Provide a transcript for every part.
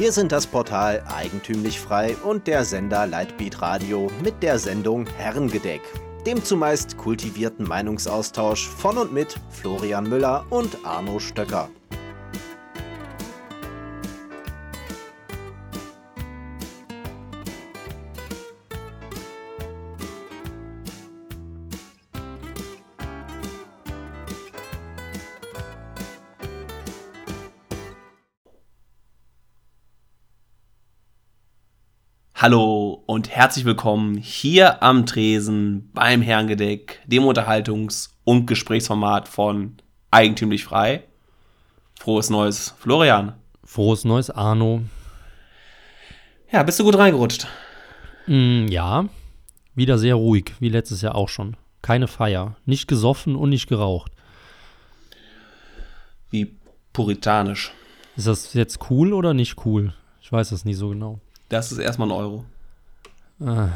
Wir sind das Portal Eigentümlich Frei und der Sender Lightbeat Radio mit der Sendung Herrengedeck, dem zumeist kultivierten Meinungsaustausch von und mit Florian Müller und Arno Stöcker. Hallo und herzlich willkommen hier am Tresen beim Herrengedeck, dem Unterhaltungs- und Gesprächsformat von Eigentümlich Frei. Frohes Neues, Florian. Frohes Neues, Arno. Ja, bist du gut reingerutscht? Mm, ja, wieder sehr ruhig, wie letztes Jahr auch schon. Keine Feier, nicht gesoffen und nicht geraucht. Wie puritanisch. Ist das jetzt cool oder nicht cool? Ich weiß es nicht so genau. Das ist erstmal ein Euro. Ah,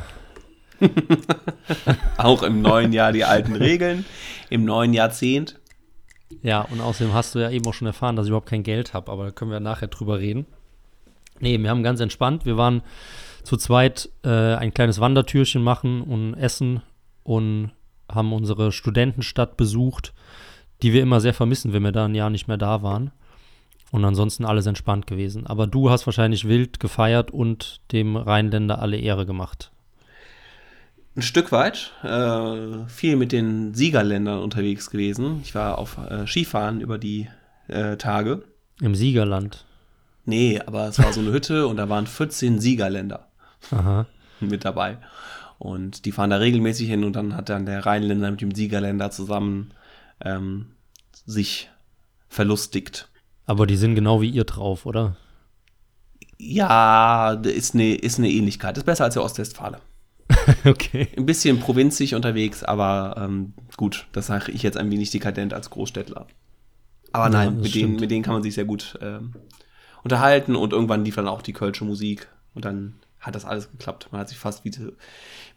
Auch im neuen Jahr die alten Regeln, im neuen Jahrzehnt. ja, und außerdem hast du ja eben auch schon erfahren, dass ich überhaupt kein Geld habe, aber da können wir nachher drüber reden. Nee, wir haben ganz entspannt. Wir waren zu zweit äh, ein kleines Wandertürchen machen und essen und haben unsere Studentenstadt besucht, die wir immer sehr vermissen, wenn wir da ein Jahr nicht mehr da waren. Und ansonsten alles entspannt gewesen. Aber du hast wahrscheinlich wild gefeiert und dem Rheinländer alle Ehre gemacht. Ein Stück weit, äh, viel mit den Siegerländern unterwegs gewesen. Ich war auf äh, Skifahren über die äh, Tage. Im Siegerland. Nee, aber es war so eine Hütte und da waren 14 Siegerländer. Aha. mit dabei. Und die fahren da regelmäßig hin und dann hat dann der Rheinländer mit dem Siegerländer zusammen ähm, sich verlustigt. Aber die sind genau wie ihr drauf, oder? Ja, ist eine, ist eine Ähnlichkeit. Ist besser als der Ostwestfale. okay. Ein bisschen provinzig unterwegs, aber ähm, gut, das sage ich jetzt ein wenig dekadent als Großstädtler. Aber Ja, nein, das mit denen, mit denen kann man sich sehr gut ähm, unterhalten und irgendwann lief dann auch die kölsche Musik und dann hat das alles geklappt. Man hat sich fast wie zu,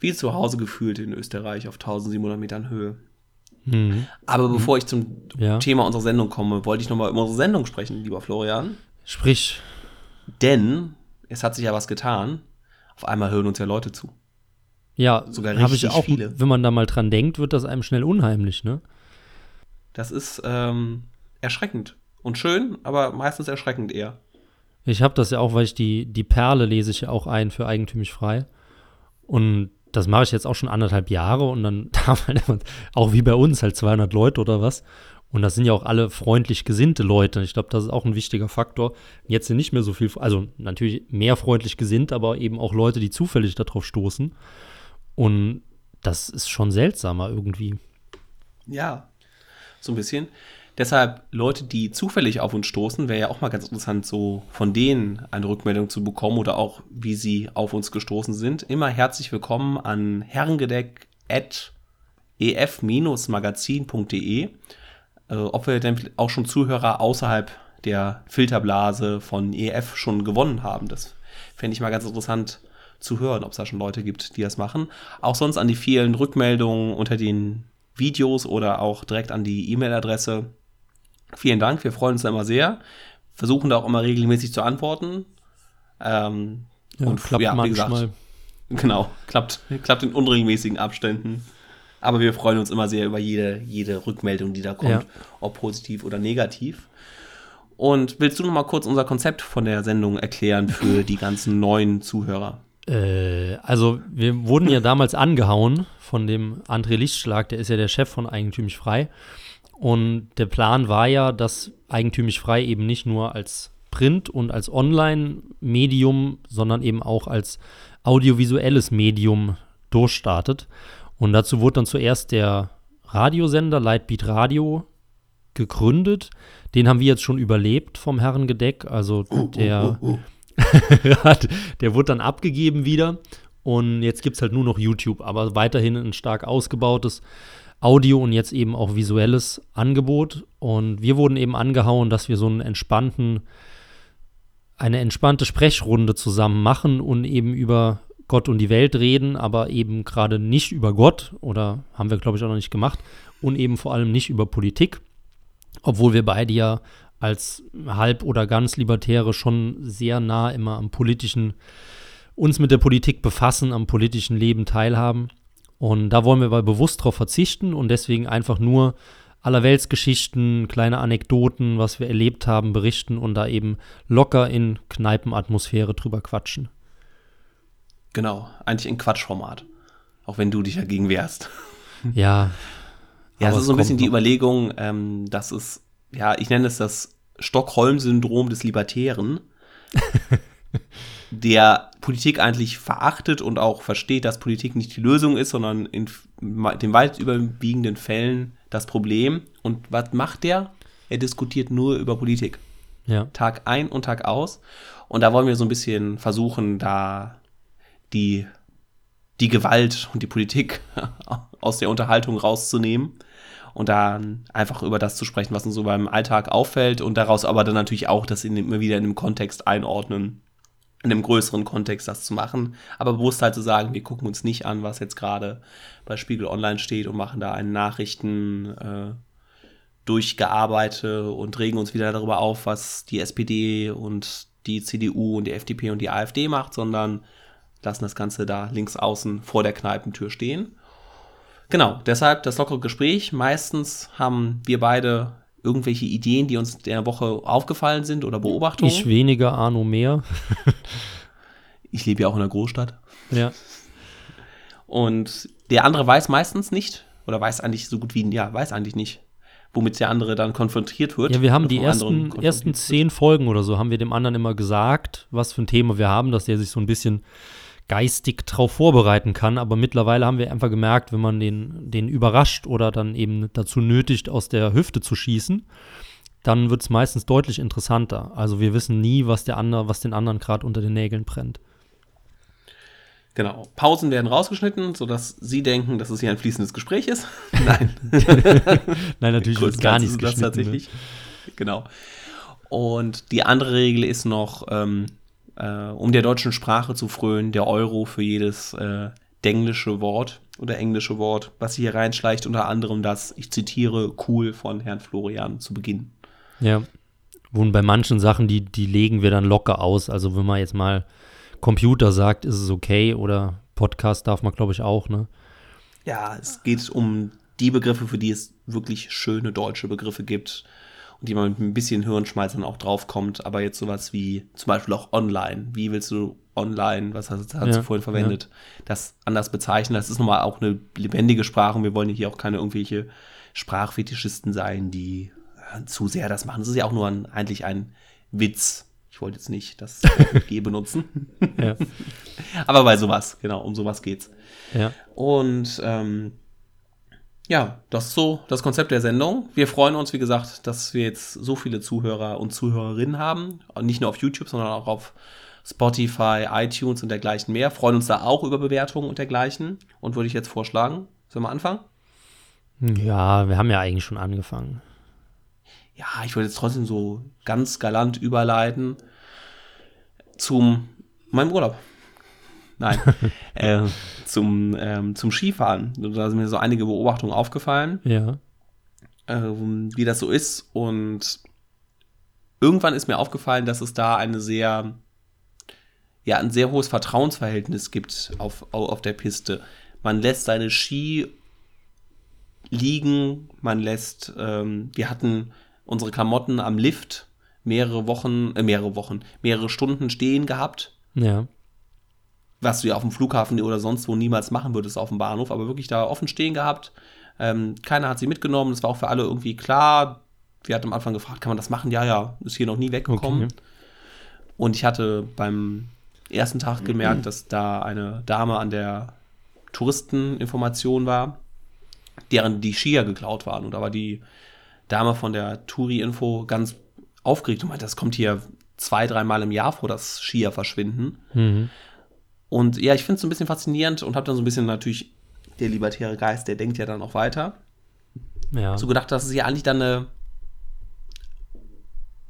wie zu Hause gefühlt in Österreich auf 1700 Metern Höhe. Mhm. Aber bevor ich zum Ja. Thema unserer Sendung komme, wollte ich nochmal über unsere Sendung sprechen, lieber Florian. Sprich, Denn es hat sich ja was getan. Auf einmal hören uns ja Leute zu. ja, Sogar habe ich richtig auch, viele. wenn man da mal dran denkt, wird das einem schnell unheimlich, ne? Das ist ähm, erschreckend und schön, aber meistens erschreckend eher. Ich habe das ja auch, weil ich die, die Perle lese ich ja auch ein für eigentümlich frei. Und das mache ich jetzt auch schon anderthalb Jahre und dann haben halt auch wie bei uns halt 200 Leute oder was. Und das sind ja auch alle freundlich gesinnte Leute. Ich glaube, das ist auch ein wichtiger Faktor. Jetzt sind nicht mehr so viel, also natürlich mehr freundlich gesinnt, aber eben auch Leute, die zufällig darauf stoßen. Und das ist schon seltsamer irgendwie. Ja, so ein bisschen. Deshalb Leute, die zufällig auf uns stoßen, wäre ja auch mal ganz interessant, so von denen eine Rückmeldung zu bekommen oder auch, wie sie auf uns gestoßen sind. Immer herzlich willkommen an herrengedeck.ef-magazin.de. Äh, ob wir denn auch schon Zuhörer außerhalb der Filterblase von EF schon gewonnen haben, das fände ich mal ganz interessant zu hören, ob es da schon Leute gibt, die das machen. Auch sonst an die vielen Rückmeldungen unter den Videos oder auch direkt an die E-Mail-Adresse. Vielen Dank, wir freuen uns da immer sehr. Versuchen da auch immer regelmäßig zu antworten. Ähm, und klappt ja, wie gesagt, manchmal. Genau, klappt, klappt in unregelmäßigen Abständen. Aber wir freuen uns immer sehr über jede, jede Rückmeldung, die da kommt, Ja. ob positiv oder negativ. Und willst du noch mal kurz unser Konzept von der Sendung erklären für die ganzen neuen Zuhörer? Äh, also wir wurden ja damals angehauen von dem André Lichtschlag, der ist ja der Chef von Eigentümlich Frei. Und der Plan war ja, dass Eigentümlich Frei eben nicht nur als Print und als Online-Medium, sondern eben auch als audiovisuelles Medium durchstartet. Und dazu wurde dann zuerst der Radiosender Lightbeat Radio gegründet. Den haben wir jetzt schon überlebt vom Herrengedeck. Also der, hat- der wurde dann abgegeben wieder. Und jetzt gibt es halt nur noch YouTube, aber weiterhin ein stark ausgebautes Audio und jetzt eben auch visuelles Angebot. Und wir wurden eben angehauen, dass wir so einen entspannten, eine entspannte Sprechrunde zusammen machen und eben über Gott und die Welt reden, aber eben gerade nicht über Gott oder haben wir, glaube ich, auch noch nicht gemacht und eben vor allem nicht über Politik, obwohl wir beide ja als halb oder ganz Libertäre schon sehr nah immer am politischen, uns mit der Politik befassen, am politischen Leben teilhaben. Und da wollen wir aber bewusst darauf verzichten und deswegen einfach nur Allerweltsgeschichten, kleine Anekdoten, was wir erlebt haben, berichten und da eben locker in Kneipenatmosphäre drüber quatschen. Genau, eigentlich in Quatschformat. Auch wenn du dich dagegen wehrst. Ja. Ja, es ist so ein bisschen die noch. Überlegung, ähm, dass es, ja, ich nenne es das Stockholm-Syndrom des Libertären, der Politik eigentlich verachtet und auch versteht, dass Politik nicht die Lösung ist, sondern in den weit überwiegenden Fällen das Problem. Und was macht der? Er diskutiert nur über Politik. Ja. Tag ein und Tag aus. Und da wollen wir so ein bisschen versuchen, da die, die Gewalt und die Politik aus der Unterhaltung rauszunehmen und dann einfach über das zu sprechen, was uns so beim Alltag auffällt und daraus aber dann natürlich auch das in, immer wieder in einem Kontext einordnen, in einem größeren Kontext das zu machen, aber bewusst halt zu sagen, wir gucken uns nicht an, was jetzt gerade bei Spiegel Online steht und machen da einen Nachrichten äh, durchgearbeitet und regen uns wieder darüber auf, was die SPD und die CDU und die FDP und die AfD macht, sondern lassen das Ganze da links außen vor der Kneipentür stehen. Genau, deshalb das lockere Gespräch. Meistens haben wir beide irgendwelche Ideen, die uns der Woche aufgefallen sind oder Beobachtungen. Ich weniger, Arno mehr. ich lebe ja auch in einer Großstadt. Ja. Und der andere weiß meistens nicht, oder weiß eigentlich so gut wie, ja, weiß eigentlich nicht, womit der andere dann konfrontiert wird. Ja, wir haben die ersten, ersten zehn Folgen oder so, haben wir dem anderen immer gesagt, was für ein Thema wir haben, dass der sich so ein bisschen geistig drauf vorbereiten kann. Aber mittlerweile haben wir einfach gemerkt, wenn man den, den überrascht oder dann eben dazu nötigt, aus der Hüfte zu schießen, dann wird es meistens deutlich interessanter. Also wir wissen nie, was der andere, was den anderen gerade unter den Nägeln brennt. Genau. Pausen werden rausgeschnitten, sodass Sie denken, dass es hier ein fließendes Gespräch ist. Nein. Nein, natürlich wird gar nichts geschnitten. ne? tatsächlich. Genau. Und die andere Regel ist noch, ähm, äh, um der deutschen Sprache zu frönen, der Euro für jedes äh, denglische Wort oder englische Wort, was hier reinschleicht, unter anderem das, ich zitiere, cool von Herrn Florian zu Beginn. Ja. Und bei manchen Sachen, die, die legen wir dann locker aus. Also wenn man jetzt mal Computer sagt, ist es okay oder Podcast darf man, glaube ich, auch, ne? Ja, es geht um die Begriffe, für die es wirklich schöne deutsche Begriffe gibt und die man mit ein bisschen Hirnschmalz auch draufkommt. Aber jetzt sowas wie zum Beispiel auch online. Wie willst du online, was hast, hast Ja, du vorhin verwendet, das anders bezeichnen? Das ist nochmal auch eine lebendige Sprache und wir wollen hier auch keine irgendwelche Sprachfetischisten sein, die äh, zu sehr das machen. Das ist ja auch nur ein, eigentlich ein Witz. Ich wollte jetzt nicht das G benutzen. Ja. Aber bei sowas, genau, um sowas geht's. ja. Und ähm, ja, das ist so das Konzept der Sendung. Wir freuen uns, wie gesagt, dass wir jetzt so viele Zuhörer und Zuhörerinnen haben. Nicht nur auf YouTube, sondern auch auf Spotify, iTunes und dergleichen mehr. Freuen uns da auch über Bewertungen und dergleichen. Und würde ich jetzt vorschlagen, sollen wir anfangen? Ja, wir haben ja eigentlich schon angefangen. Ja, ich würde jetzt trotzdem so ganz galant überleiten zum meinem Urlaub. Nein, äh, zum, ähm, zum Skifahren. Da sind mir so einige Beobachtungen aufgefallen. Ja. ähm, wie das so ist. Und irgendwann ist mir aufgefallen, dass es da eine sehr, ja, ein sehr hohes Vertrauensverhältnis gibt auf, au- auf der Piste. Man lässt seine Ski liegen, man lässt, ähm, wir hatten unsere Klamotten am Lift mehrere Wochen, äh, mehrere Wochen, mehrere Stunden stehen gehabt Ja. Was du ja auf dem Flughafen oder sonst wo niemals machen würdest auf dem Bahnhof, aber wirklich da offen stehen gehabt. Ähm, keiner hat sie mitgenommen, das war auch für alle irgendwie klar. Wir hatten am Anfang gefragt, kann man das machen? Ja, ja, ist hier noch nie weggekommen. Okay. Und ich hatte beim ersten Tag gemerkt, dass da eine Dame an der Touristeninformation war, deren die Skier geklaut waren. Und da war die Dame von der Touri-Info ganz aufgeregt und meinte, das kommt hier zwei, dreimal im Jahr vor, dass Skier verschwinden. Mhm. Und ja, ich finde es so ein bisschen faszinierend und habe dann so ein bisschen natürlich der libertäre Geist, der denkt ja dann auch weiter. Ja. So gedacht, dass es ja eigentlich dann eine.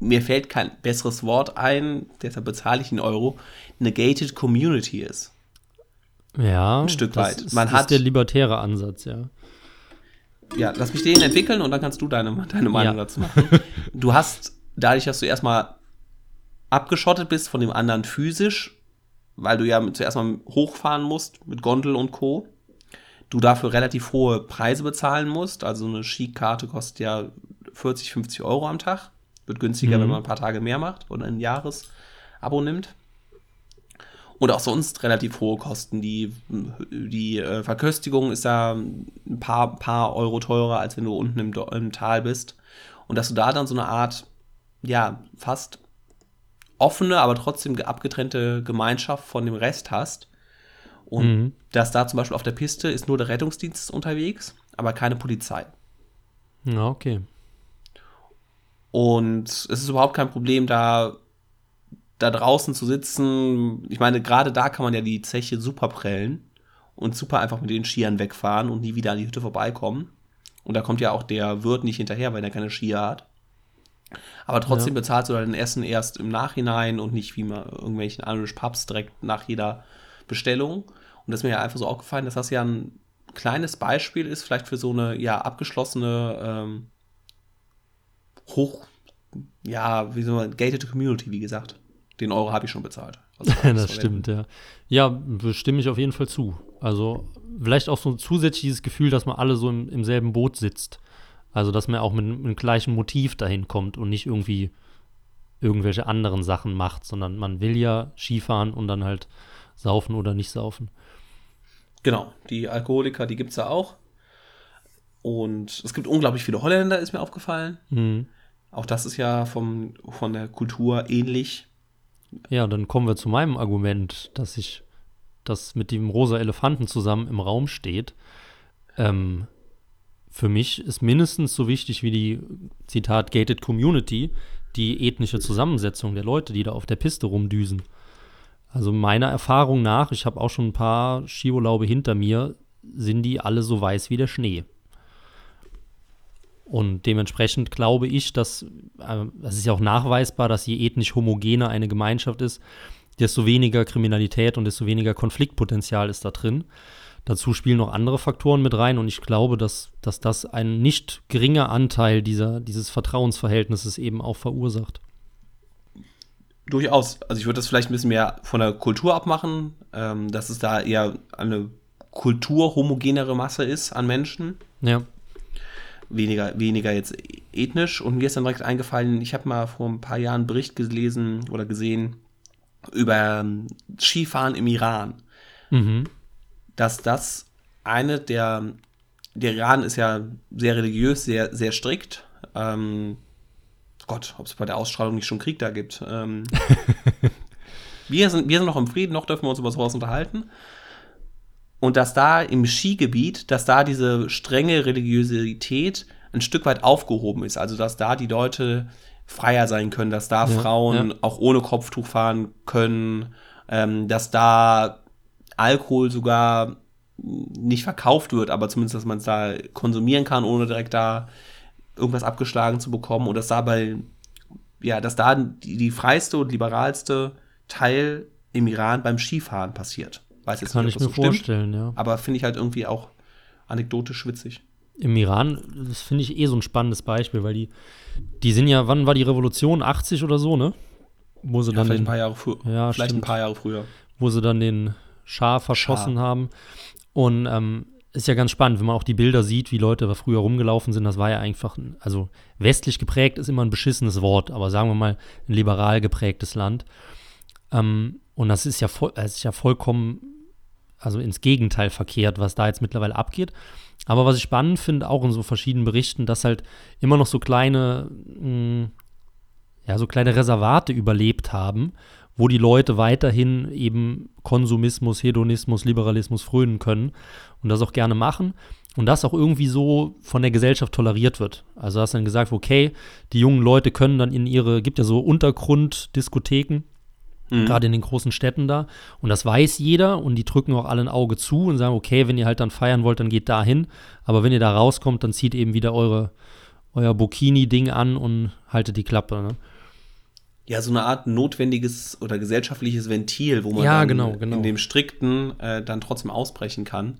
Mir fällt kein besseres Wort ein, deshalb bezahle ich einen Euro. Eine gated Community ist. ja. ein Stück weit. Ist, Man das hat- ist der libertäre Ansatz, ja. Ja, lass mich den entwickeln und dann kannst du deine, deine Meinung Ja. dazu machen. Du hast dadurch, dass du erstmal abgeschottet bist von dem anderen physisch, weil du ja zuerst mal hochfahren musst mit Gondel und Co. Du dafür relativ hohe Preise bezahlen musst. Also eine Skikarte kostet ja 40, 50 Euro am Tag. Wird günstiger, Mhm. wenn man ein paar Tage mehr macht oder ein Jahresabo nimmt. Und auch sonst relativ hohe Kosten. Die, die äh, Verköstigung ist da ein paar, paar Euro teurer, als wenn du unten im, im Tal bist. Und dass du da dann so eine Art, ja, fast offene, aber trotzdem ge- abgetrennte Gemeinschaft von dem Rest hast. Und Mhm. dass da zum Beispiel auf der Piste ist nur der Rettungsdienst unterwegs, aber keine Polizei. Ja, okay. Und es ist überhaupt kein Problem, da, da draußen zu sitzen. Ich meine, gerade da kann man ja die Zeche super prellen und super einfach mit den Skiern wegfahren und nie wieder an die Hütte vorbeikommen. Und da kommt ja auch der Wirt nicht hinterher, weil er keine Skier hat. Aber trotzdem Ja. bezahlst du dein Essen erst im Nachhinein und nicht wie mal irgendwelchen Irish Pubs direkt nach jeder Bestellung. Und das ist mir ja einfach so aufgefallen, dass das ja ein kleines Beispiel ist, vielleicht für so eine ja abgeschlossene ähm, hoch, ja, wie soll man, gated Community, wie gesagt. Den Euro habe ich schon bezahlt. Also, das verwenden. stimmt, ja. Ja, stimme ich auf jeden Fall zu. Also vielleicht auch so ein zusätzliches Gefühl, dass man alle so im, im selben Boot sitzt. Also dass man auch mit, mit dem gleichen Motiv dahin kommt und nicht irgendwie irgendwelche anderen Sachen macht, sondern man will ja Skifahren und dann halt saufen oder nicht saufen. Genau, die Alkoholiker, die gibt es ja auch. Und es gibt unglaublich viele Holländer, ist mir aufgefallen. Mhm. Auch das ist ja vom, von der Kultur ähnlich. Ja, dann kommen wir zu meinem Argument, dass ich das mit dem rosa Elefanten zusammen im Raum steht. Ähm, für mich ist mindestens so wichtig wie die, Zitat, gated Community, die ethnische Zusammensetzung der Leute, die da auf der Piste rumdüsen. Also meiner Erfahrung nach, ich habe auch schon ein paar Skiurlaube hinter mir, sind die alle so weiß wie der Schnee. Und dementsprechend glaube ich, dass, äh, das ist ja auch nachweisbar, dass je ethnisch homogener eine Gemeinschaft ist, desto weniger Kriminalität und desto weniger Konfliktpotenzial ist da drin. Dazu spielen noch andere Faktoren mit rein und ich glaube, dass, dass das ein nicht geringer Anteil dieser, dieses Vertrauensverhältnisses eben auch verursacht. Durchaus. Also ich würde das vielleicht ein bisschen mehr von der Kultur abmachen, ähm, dass es da eher eine kulturhomogenere Masse ist an Menschen. Ja. weniger, weniger jetzt ethnisch. Und mir ist dann direkt eingefallen, ich habe mal vor ein paar Jahren einen Bericht gelesen oder gesehen über ähm, Skifahren im Iran. Mhm. Dass das eine der, der Iran ist ja sehr religiös, sehr, sehr strikt. Ähm, Gott, ob es bei der Ausstrahlung nicht schon Krieg da gibt. Ähm, wir, sind, wir sind noch im Frieden, noch dürfen wir uns über sowas unterhalten. Und dass da im Skigebiet, dass da diese strenge Religiosität ein Stück weit aufgehoben ist. Also dass da die Leute freier sein können, dass da Ja, Frauen ja. auch ohne Kopftuch fahren können, ähm, dass da Alkohol sogar nicht verkauft wird, aber zumindest, dass man es da konsumieren kann, ohne direkt da irgendwas abgeschlagen zu bekommen. Und dass dabei, ja, dass da die, die freiste und liberalste Teil im Iran beim Skifahren passiert. Weiß jetzt Kann nicht, ich mir so stimmt, vorstellen, ja. aber finde ich halt irgendwie auch anekdotisch witzig. Im Iran, das finde ich eh so ein spannendes Beispiel, weil die, die sind ja, wann war die Revolution? 80 oder so, ne? Wo sie Ja, dann vielleicht den, ein paar Jahre früher. Ja, vielleicht stimmt. ein paar Jahre früher. wo sie dann den Schah verschossen Schah. haben. Und ähm, ist ja ganz spannend, wenn man auch die Bilder sieht, wie Leute da früher rumgelaufen sind. Das war ja einfach, ein, also westlich geprägt ist immer ein beschissenes Wort, aber sagen wir mal ein liberal geprägtes Land. Ähm, und das ist ja, voll, das ist ja vollkommen, also ins Gegenteil verkehrt, was da jetzt mittlerweile abgeht. Aber was ich spannend finde, auch in so verschiedenen Berichten, dass halt immer noch so kleine, mh, ja, so kleine Reservate überlebt haben, wo die Leute weiterhin eben Konsumismus, Hedonismus, Liberalismus frönen können und das auch gerne machen und das auch irgendwie so von der Gesellschaft toleriert wird. Also hast dann gesagt, okay, die jungen Leute können dann in ihre, gibt ja so Untergrunddiskotheken, Mhm. gerade in den großen Städten da. Und das weiß jeder und die drücken auch alle ein Auge zu und sagen, okay, wenn ihr halt dann feiern wollt, dann geht da hin. Aber wenn ihr da rauskommt, dann zieht eben wieder eure, euer Burkini-Ding an und haltet die Klappe. Ne? Ja, so eine Art notwendiges oder gesellschaftliches Ventil, wo man Ja, dann genau, genau. in dem strikten äh, dann trotzdem ausbrechen kann.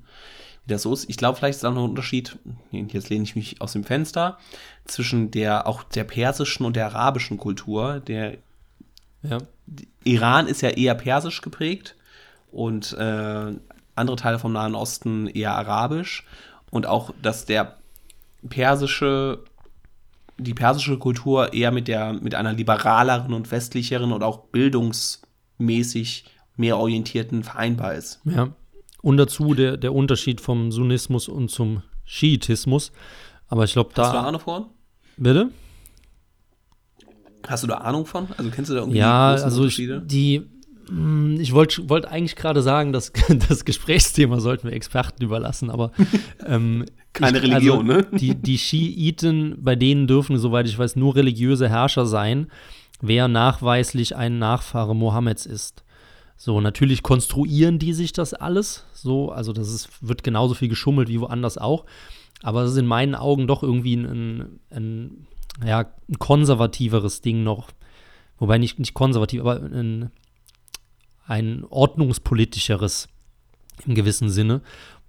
wie das so ist. Ich glaube, vielleicht ist auch noch ein Unterschied, jetzt lehne ich mich aus dem Fenster, zwischen der auch der persischen und der arabischen Kultur. Der Ja. Iran ist ja eher persisch geprägt und äh, andere Teile vom Nahen Osten eher arabisch. Und auch, dass der persische, die persische Kultur eher mit der, mit einer liberaleren und westlicheren und auch bildungsmäßig mehr orientierten vereinbar ist. Ja. Und dazu der, der Unterschied vom Sunnismus und zum Schiitismus. Aber ich glaube, Hast du da da. Ahnung von? Bitte? Hast du da Ahnung von? Also kennst du da irgendwie Ja, also Unterschiede? die. Mh, Ich wollte wollt eigentlich gerade sagen, dass das Gesprächsthema sollten wir Experten überlassen, aber ähm, Keine ich, Religion, also, ne? Die, die Schiiten, bei denen dürfen, soweit ich weiß, nur religiöse Herrscher sein, wer nachweislich ein Nachfahre Mohammeds ist. So, natürlich konstruieren die sich das alles, so, also das ist, wird genauso viel geschummelt wie woanders auch, aber es ist in meinen Augen doch irgendwie ein, ein, ein, ja, ein konservativeres Ding noch, wobei nicht, nicht konservativ, aber ein, ein ordnungspolitischeres im gewissen Sinne,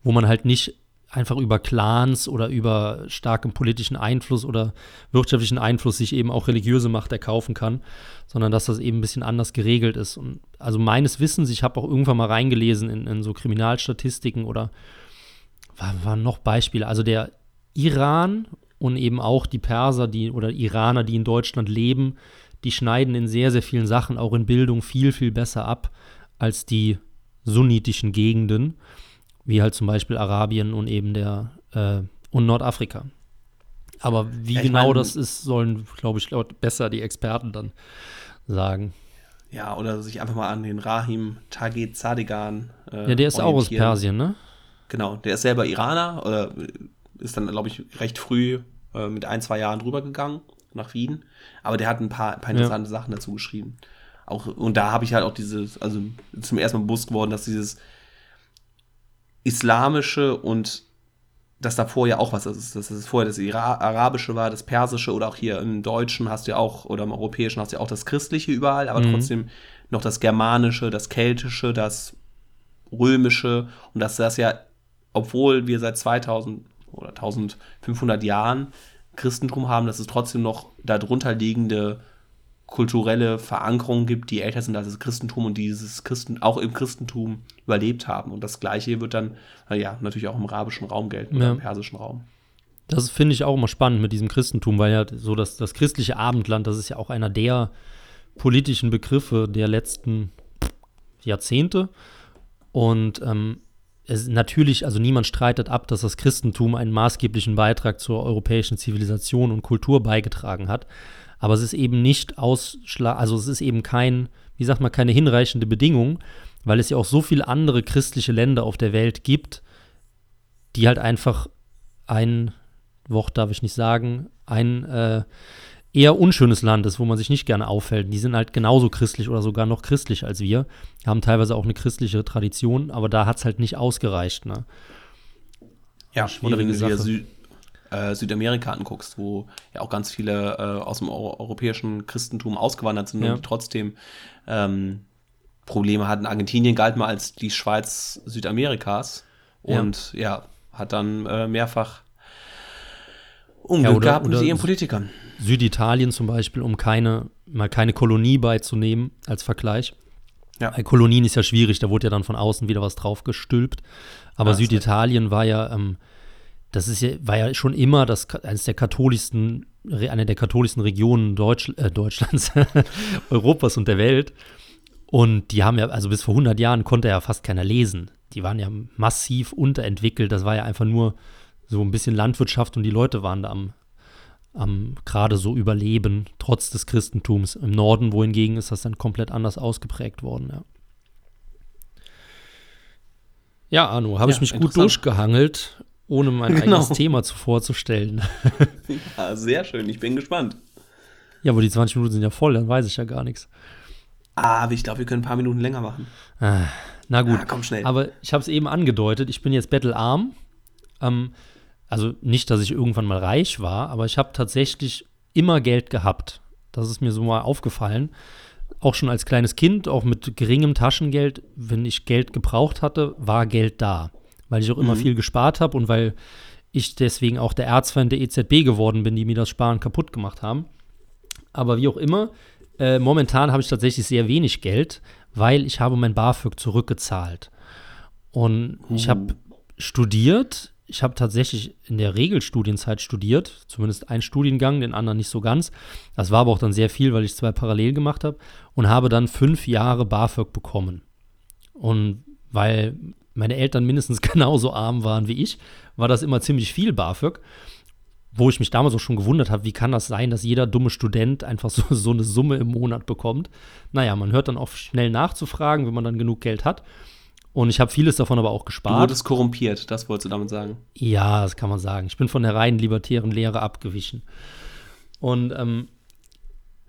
wo man halt nicht einfach über Clans oder über starken politischen Einfluss oder wirtschaftlichen Einfluss sich eben auch religiöse Macht erkaufen kann, sondern dass das eben ein bisschen anders geregelt ist. Und also meines Wissens, ich habe auch irgendwann mal reingelesen in, in so Kriminalstatistiken oder wa- waren noch Beispiele. Also der Iran und eben auch die Perser, die oder Iraner, die in Deutschland leben, die schneiden in sehr, sehr vielen Sachen, auch in Bildung, viel, viel besser ab als die sunnitischen Gegenden, wie halt zum Beispiel Arabien und eben der äh, und Nordafrika. Aber wie Ja, genau mein- das ist, sollen, glaube ich, laut besser die Experten dann sagen. Ja, oder sich einfach mal an den Rahim Tagit Zadegan. Äh, Ja, der ist auch aus. Persien, ne? Genau, der ist selber Iraner oder ist dann, glaube ich, recht früh äh, mit ein, zwei Jahren drüber gegangen nach Wien. Aber der hat ein paar, ein paar Ja. interessante Sachen dazu geschrieben. Auch, und da habe ich halt auch dieses, also zum ersten Mal bewusst geworden, dass dieses islamische und das davor ja auch was ist. Dass es vorher das Ira Arabische war, das Persische oder auch hier im Deutschen hast du ja auch, oder im Europäischen hast du ja auch das Christliche überall, aber Mhm. trotzdem noch das Germanische, das Keltische, das Römische und dass das ja, obwohl wir seit 2000 oder 1500 Jahren Christentum haben, dass es trotzdem noch darunter liegende kulturelle Verankerungen gibt, die älter sind als das Christentum und dieses Christen auch im Christentum überlebt haben. Und das Gleiche wird dann, na ja, natürlich auch im arabischen Raum gelten oder Ja. im persischen Raum. Das finde ich auch immer spannend mit diesem Christentum, weil ja so das, das christliche Abendland, das ist ja auch einer der politischen Begriffe der letzten Jahrzehnte. Und ähm, es natürlich, also niemand streitet ab, dass das Christentum einen maßgeblichen Beitrag zur europäischen Zivilisation und Kultur beigetragen hat. Aber es ist eben nicht ausschlag, also es ist eben kein, wie sagt man, keine hinreichende Bedingung, weil es ja auch so viele andere christliche Länder auf der Welt gibt, die halt einfach ein Wort darf ich nicht sagen, ein äh, eher unschönes Land ist, wo man sich nicht gerne aufhält. Die sind halt genauso christlich oder sogar noch christlicher als wir, haben teilweise auch eine christliche Tradition, aber da hat es halt nicht ausgereicht. Ne? Ja, oder wenn du dir. Sü äh, Südamerika anguckst, wo ja auch ganz viele äh, aus dem eu europäischen Christentum ausgewandert sind Ja. und die trotzdem ähm, Probleme hatten. Argentinien galt mal als die Schweiz Südamerikas Ja. und ja, hat dann äh, mehrfach Unglück Ja, oder- gehabt mit ihren Politikern. Süditalien zum Beispiel, um keine, mal keine Kolonie beizunehmen als Vergleich. Ja. Bei Kolonien ist ja schwierig, da wurde ja dann von außen wieder was drauf gestülpt. Aber Ja, Süditalien war ja, ähm, das ist ja, war ja schon immer das, eines der katholischsten, eine der katholischsten Regionen Deutsch, äh, Deutschlands, Europas und der Welt. Und die haben ja, also bis vor 100 Jahren konnte ja fast keiner lesen. Die waren ja massiv unterentwickelt. Das war ja einfach nur so ein bisschen Landwirtschaft und die Leute waren da am, am gerade so überleben, trotz des Christentums. Im Norden, wohingegen ist das dann komplett anders ausgeprägt worden, ja. Ja, Arno, habe Ja, ich mich gut durchgehangelt, ohne mein Genau. eigenes Thema zu vorzustellen. Ja, sehr schön, ich bin gespannt. ja, aber die 20 Minuten sind ja voll, dann weiß ich ja gar nichts. Ah, aber ich glaube, wir können ein paar Minuten länger machen. Ah, na gut. Ah, komm schnell. Aber ich habe es eben angedeutet, ich bin jetzt bettelarm. Ähm, also nicht, dass ich irgendwann mal reich war, aber ich habe tatsächlich immer Geld gehabt. Das ist mir so mal aufgefallen. Auch schon als kleines Kind, auch mit geringem Taschengeld, wenn ich Geld gebraucht hatte, war Geld da. weil ich auch immer Mhm. viel gespart habe und weil ich deswegen auch der Erzfeind der EZB geworden bin, die mir das Sparen kaputt gemacht haben. Aber wie auch immer, äh, momentan habe ich tatsächlich sehr wenig Geld, weil ich habe mein BAföG zurückgezahlt. Und ich habe studiert. Ich habe tatsächlich in der Regelstudienzeit studiert, zumindest einen Studiengang, den anderen nicht so ganz. Das war aber auch dann sehr viel, weil ich zwei parallel gemacht habe und habe dann fünf Jahre BAföG bekommen. Und weil meine Eltern mindestens genauso arm waren wie ich, war das immer ziemlich viel BAföG. Wo ich mich damals auch schon gewundert habe, wie kann das sein, dass jeder dumme Student einfach so, so eine Summe im Monat bekommt. Naja, man hört dann auf, schnell nachzufragen, wenn man dann genug Geld hat. Und ich habe vieles davon aber auch Du gespart. wurdest korrumpiert, das wolltest du damit sagen. Ja, das kann man sagen. Ich bin von der reinen libertären Lehre abgewichen. Und ähm,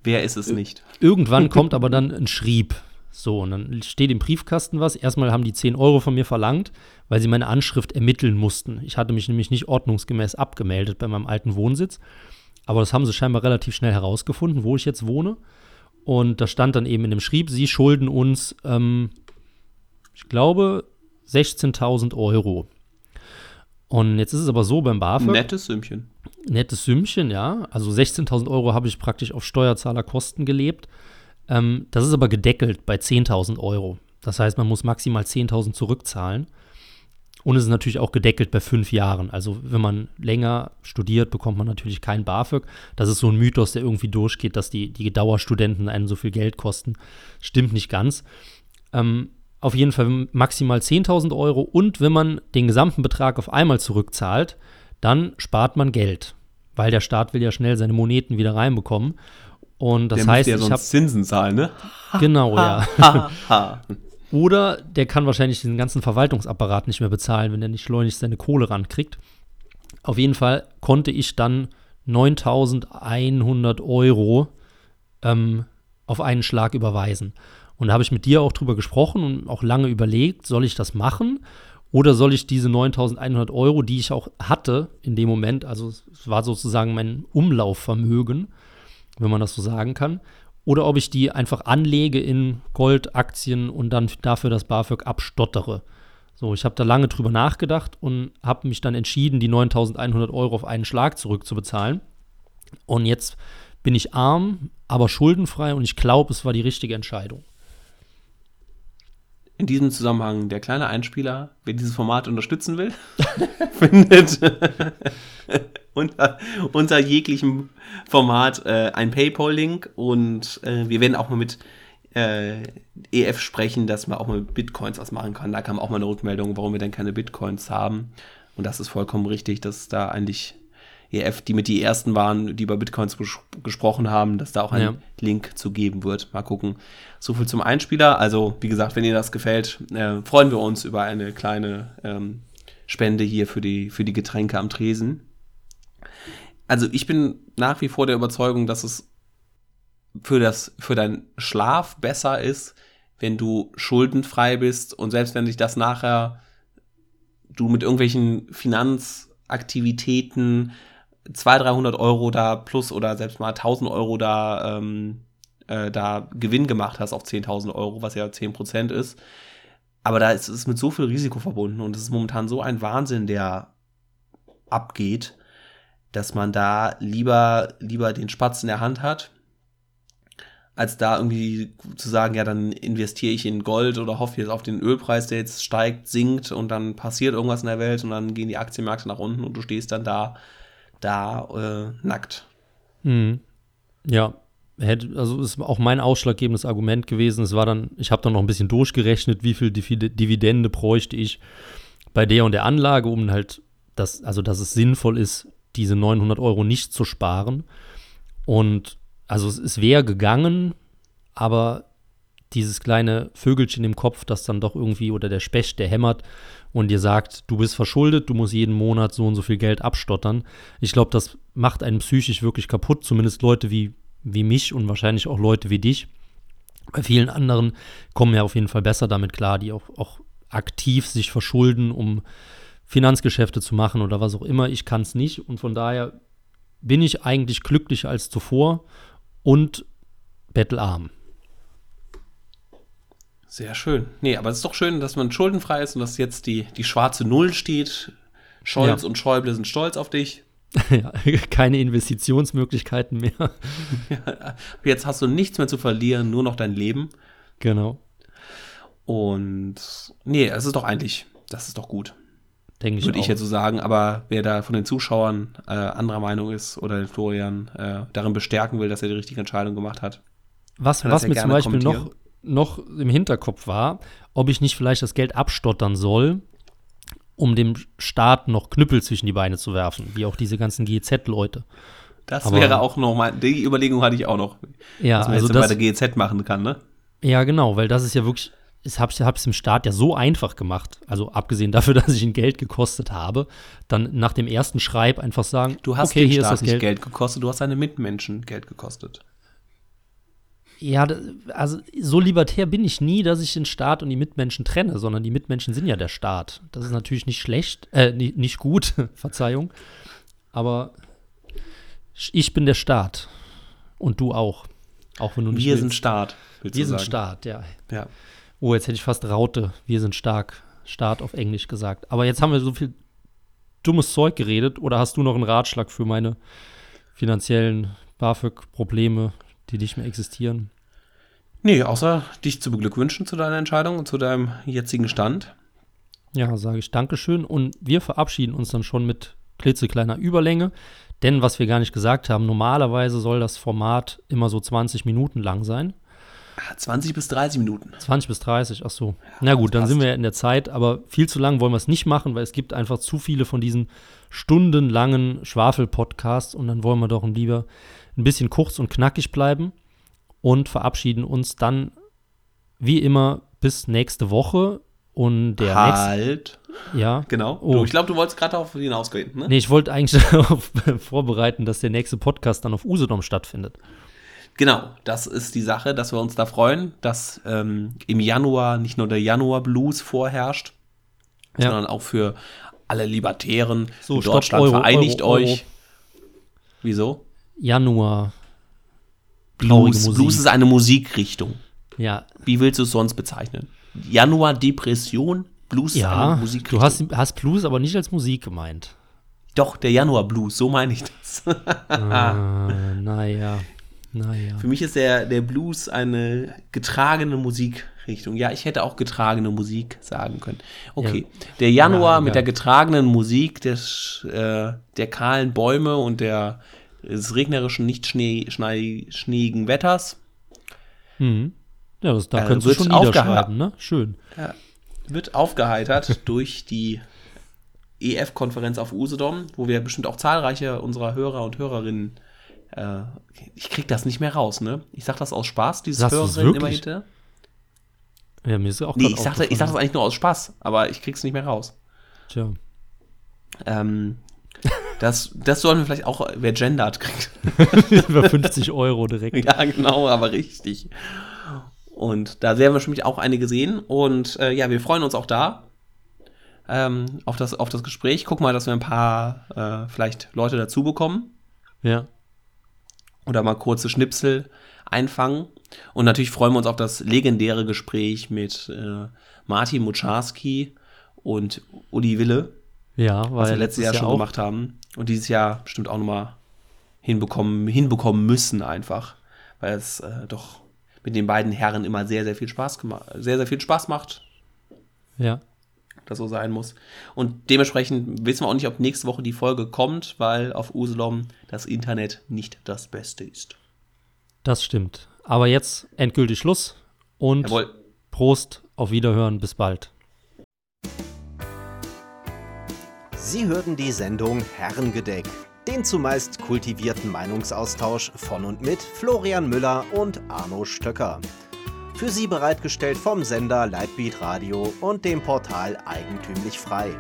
Wer ist es nicht? irgendwann kommt aber dann ein Schrieb. So, und dann steht im Briefkasten was. Erstmal haben die 10 Euro von mir verlangt, weil sie meine Anschrift ermitteln mussten. Ich hatte mich nämlich nicht ordnungsgemäß abgemeldet bei meinem alten Wohnsitz. Aber das haben sie scheinbar relativ schnell herausgefunden, wo ich jetzt wohne. Und da stand dann eben in dem Schrieb, sie schulden uns, ähm, ich glaube, 16.000 Euro. Und jetzt ist es aber so beim BAföG Nettes Sümmchen. nettes Sümmchen, ja. Also 16.000 Euro habe ich praktisch auf Steuerzahlerkosten gelebt. Ähm, das ist aber gedeckelt bei 10.000 Euro. Das heißt, man muss maximal 10.000 zurückzahlen. Und es ist natürlich auch gedeckelt bei fünf Jahren. Also wenn man länger studiert, bekommt man natürlich kein BAföG. Das ist so ein Mythos, der irgendwie durchgeht, dass die, die Dauerstudenten einen so viel Geld kosten. Stimmt nicht ganz. Ähm, auf jeden Fall maximal 10.000 Euro. Und wenn man den gesamten Betrag auf einmal zurückzahlt, dann spart man Geld. Weil der Staat will ja schnell seine Moneten wieder reinbekommen. Und das Der heißt, ja ich habe Zinsen zahlen, ne? genau, ja. Ha. Oder der kann wahrscheinlich den ganzen Verwaltungsapparat nicht mehr bezahlen, wenn er nicht schleunigst seine Kohle rankriegt. Auf jeden Fall konnte ich dann 9100 Euro ähm, auf einen Schlag überweisen. Und da habe ich mit dir auch drüber gesprochen und auch lange überlegt, soll ich das machen oder soll ich diese 9100 Euro, die ich auch hatte in dem Moment, also es war sozusagen mein Umlaufvermögen, wenn man das so sagen kann, oder ob ich die einfach anlege in Gold, Aktien und dann dafür das BAföG abstottere. So, ich habe da lange drüber nachgedacht und habe mich dann entschieden, die 9100 Euro auf einen Schlag zurückzubezahlen. Und jetzt bin ich arm, aber schuldenfrei und ich glaube, es war die richtige Entscheidung. In diesem Zusammenhang der kleine Einspieler, wer dieses Format unterstützen will, findet unter, unter jeglichem Format äh, ein PayPal-Link und äh, wir werden auch mal mit äh, EF sprechen, dass man auch mal Bitcoins was machen kann. Da kam auch mal eine Rückmeldung, warum wir denn keine Bitcoins haben. Und das ist vollkommen richtig, dass da eigentlich EF, die mit die ersten waren, die über Bitcoins ges gesprochen haben, dass da auch ein Ja. Link zu geben wird. Mal gucken. So viel zum Einspieler. Also, wie gesagt, wenn ihr das gefällt, äh, freuen wir uns über eine kleine ähm, Spende hier für die, für die Getränke am Tresen. Also, ich bin nach wie vor der Überzeugung, dass es für, das, für deinen Schlaf besser ist, wenn du schuldenfrei bist und selbst wenn sich das nachher du mit irgendwelchen Finanzaktivitäten 200, 300 Euro da plus oder selbst mal 1000 Euro da, ähm, äh, da Gewinn gemacht hast auf 10.000 Euro, was ja 10% ist. Aber da ist es mit so viel Risiko verbunden und es ist momentan so ein Wahnsinn, der abgeht, dass man da lieber, lieber den Spatz in der Hand hat, als da irgendwie zu sagen, ja, dann investiere ich in Gold oder hoffe jetzt auf den Ölpreis, der jetzt steigt, sinkt und dann passiert irgendwas in der Welt und dann gehen die Aktienmärkte nach unten und du stehst dann da, da äh, nackt. Mhm. Ja, hätte, also ist auch mein ausschlaggebendes Argument gewesen. Es war dann, ich habe dann noch ein bisschen durchgerechnet, wie viel Divi- Dividende bräuchte ich bei der und der Anlage, um halt, das, also dass es sinnvoll ist, diese 900 Euro nicht zu sparen. Und also es, es wäre gegangen, aber dieses kleine Vögelchen im Kopf, das dann doch irgendwie, oder der Specht, der hämmert und dir sagt, du bist verschuldet, du musst jeden Monat so und so viel Geld abstottern. Ich glaube, das macht einen psychisch wirklich kaputt, zumindest Leute wie, wie mich und wahrscheinlich auch Leute wie dich. Bei vielen anderen kommen ja auf jeden Fall besser damit klar, die auch, auch aktiv sich verschulden, um Finanzgeschäfte zu machen oder was auch immer. Ich kann es nicht und von daher bin ich eigentlich glücklicher als zuvor und bettelarm. Sehr schön. Nee, aber es ist doch schön, dass man schuldenfrei ist und dass jetzt die, die schwarze Null steht. Scholz Ja. und Schäuble sind stolz auf dich. ja, keine Investitionsmöglichkeiten mehr. Jetzt hast du nichts mehr zu verlieren, nur noch dein Leben. genau, Und nee, es ist doch eigentlich, das ist doch gut, denke ich würde ich jetzt so sagen. Aber wer da von den Zuschauern äh, anderer Meinung ist oder den Florian äh, darin bestärken will, dass er die richtige Entscheidung gemacht hat. Was, was ja mir zum Beispiel noch. Noch im Hinterkopf war, ob ich nicht vielleicht das Geld abstottern soll, um dem Staat noch Knüppel zwischen die Beine zu werfen, wie auch diese ganzen GEZ-Leute. Das Aber- wäre auch noch mal, die Überlegung hatte ich auch noch, Ja, was man also jetzt bei das, der GEZ machen kann, ne? ja, genau, weil das ist ja wirklich, ich habe es dem Staat ja so einfach gemacht, also abgesehen dafür, dass ich ihn Geld gekostet habe, dann nach dem ersten Schreib einfach sagen, Du hast okay, den hier Staat ist das nicht Geld. Geld. gekostet, du hast deine Mitmenschen Geld gekostet. Ja, also so libertär bin ich nie, dass ich den Staat und die Mitmenschen trenne, sondern die Mitmenschen sind ja der Staat. Das ist natürlich nicht schlecht, äh, ni- nicht gut, Verzeihung. Aber ich bin der Staat. Und du auch. Auch wenn du nicht Wir willst. sind Staat, willst Wir sind. Staat, ja. Ja. Oh, jetzt hätte ich fast Raute. Wir sind stark. Staat auf Englisch gesagt. Aber jetzt haben wir so viel dummes Zeug geredet. Oder hast du noch einen Ratschlag für meine finanziellen BAföG-Probleme, die nicht mehr existieren? Nee, außer dich zu beglückwünschen zu deiner Entscheidung und zu deinem jetzigen Stand. Ja, sage ich Dankeschön. Und wir verabschieden uns dann schon mit klitzekleiner Überlänge. Denn was wir gar nicht gesagt haben, normalerweise soll das Format immer so 20 Minuten lang sein. Ah, 20 bis 30 Minuten. 20 bis 30, ach so. Na gut, dann sind wir ja in der Zeit, aber viel zu lang wollen wir es nicht machen, weil es gibt einfach zu viele von diesen stundenlangen Schwafel-Podcasts und dann wollen wir doch lieber ein bisschen kurz und knackig bleiben und verabschieden uns dann wie immer bis nächste Woche und der halt. nächste, ja. Genau. Oh. Ich glaube, du wolltest gerade darauf hinausgehen, ne? Nee, ich wollte eigentlich darauf vorbereiten, dass der nächste Podcast dann auf Usedom stattfindet. Genau, das ist die Sache, dass wir uns da freuen, dass ähm, im Januar nicht nur der Januar-Blues vorherrscht, Ja. sondern auch für alle Libertären So, in Deutschland. Euro, Vereinigt Euro, euch. Euro. Wieso? Januar. Blues. Blues ist eine Musikrichtung. Ja, Wie willst du es sonst bezeichnen? Januar Depression, Blues ist ja. eine Musikrichtung. Du hast, hast Blues aber nicht als Musik gemeint. Doch, der Januar Blues, so meine ich das. Ah, naja, naja. Für mich ist der, der Blues eine getragene Musikrichtung. Ja, ich hätte auch getragene Musik sagen können. Okay, der Januar Ja, mit ja. der getragenen Musik des, äh, der kahlen Bäume und der, des regnerischen, nicht schnee, schneeigen Wetters Mhm. Ja, das, da Äh, könntest du schon niederschreiben, ne? Schön. wird aufgeheitert durch die EF-Konferenz auf Usedom, wo wir bestimmt auch zahlreiche unserer Hörer und Hörerinnen äh, ich krieg das nicht mehr raus, ne? Ich sag das aus Spaß, dieses Sagst Hörerinnen immer hinter. Ja, mir ist auch Nee, ich sag, das- ich sag das eigentlich nur aus Spaß, aber ich krieg's nicht mehr raus. Tja. Ähm, das, das sollten wir vielleicht auch, wer gendert kriegt. Über 50 Euro direkt. ja, genau, aber richtig. Und da werden wir bestimmt auch einige sehen. Und äh, ja, wir freuen uns auch da ähm, auf, das, auf das Gespräch. Guck mal, dass wir ein paar äh, vielleicht Leute dazu bekommen Ja. oder mal kurze Schnipsel einfangen. Und natürlich freuen wir uns auf das legendäre Gespräch mit äh, Martin Mucharski und Uli Wille. Ja, weil was wir letztes Jahr schon auch, gemacht haben und dieses Jahr bestimmt auch nochmal hinbekommen, hinbekommen müssen einfach, weil es äh, doch mit den beiden Herren immer sehr, sehr viel Spaß gemacht, sehr, sehr viel Spaß macht, Ja. das so sein muss. Und dementsprechend wissen wir auch nicht, ob nächste Woche die Folge kommt, weil auf Usedom das Internet nicht das Beste ist. Das stimmt. Aber jetzt endgültig Schluss und Jawohl. Prost, auf Wiederhören, bis bald. Sie hörten die Sendung Herrengedeck, den zumeist kultivierten Meinungsaustausch von und mit Florian Müller und Arno Stöcker. Für Sie bereitgestellt vom Sender Lightbeat Radio und dem Portal Eigentümlich Frei.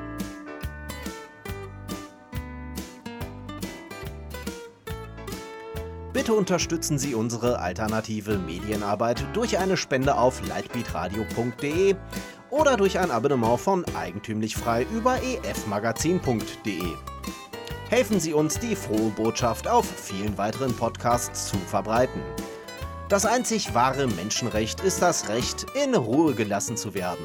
Bitte unterstützen Sie unsere alternative Medienarbeit durch eine Spende auf lightbeatradio.de oder durch ein Abonnement von Eigentümlich Frei über efmagazin.de. Helfen Sie uns, die frohe Botschaft auf vielen weiteren Podcasts zu verbreiten. Das einzig wahre Menschenrecht ist das Recht, in Ruhe gelassen zu werden.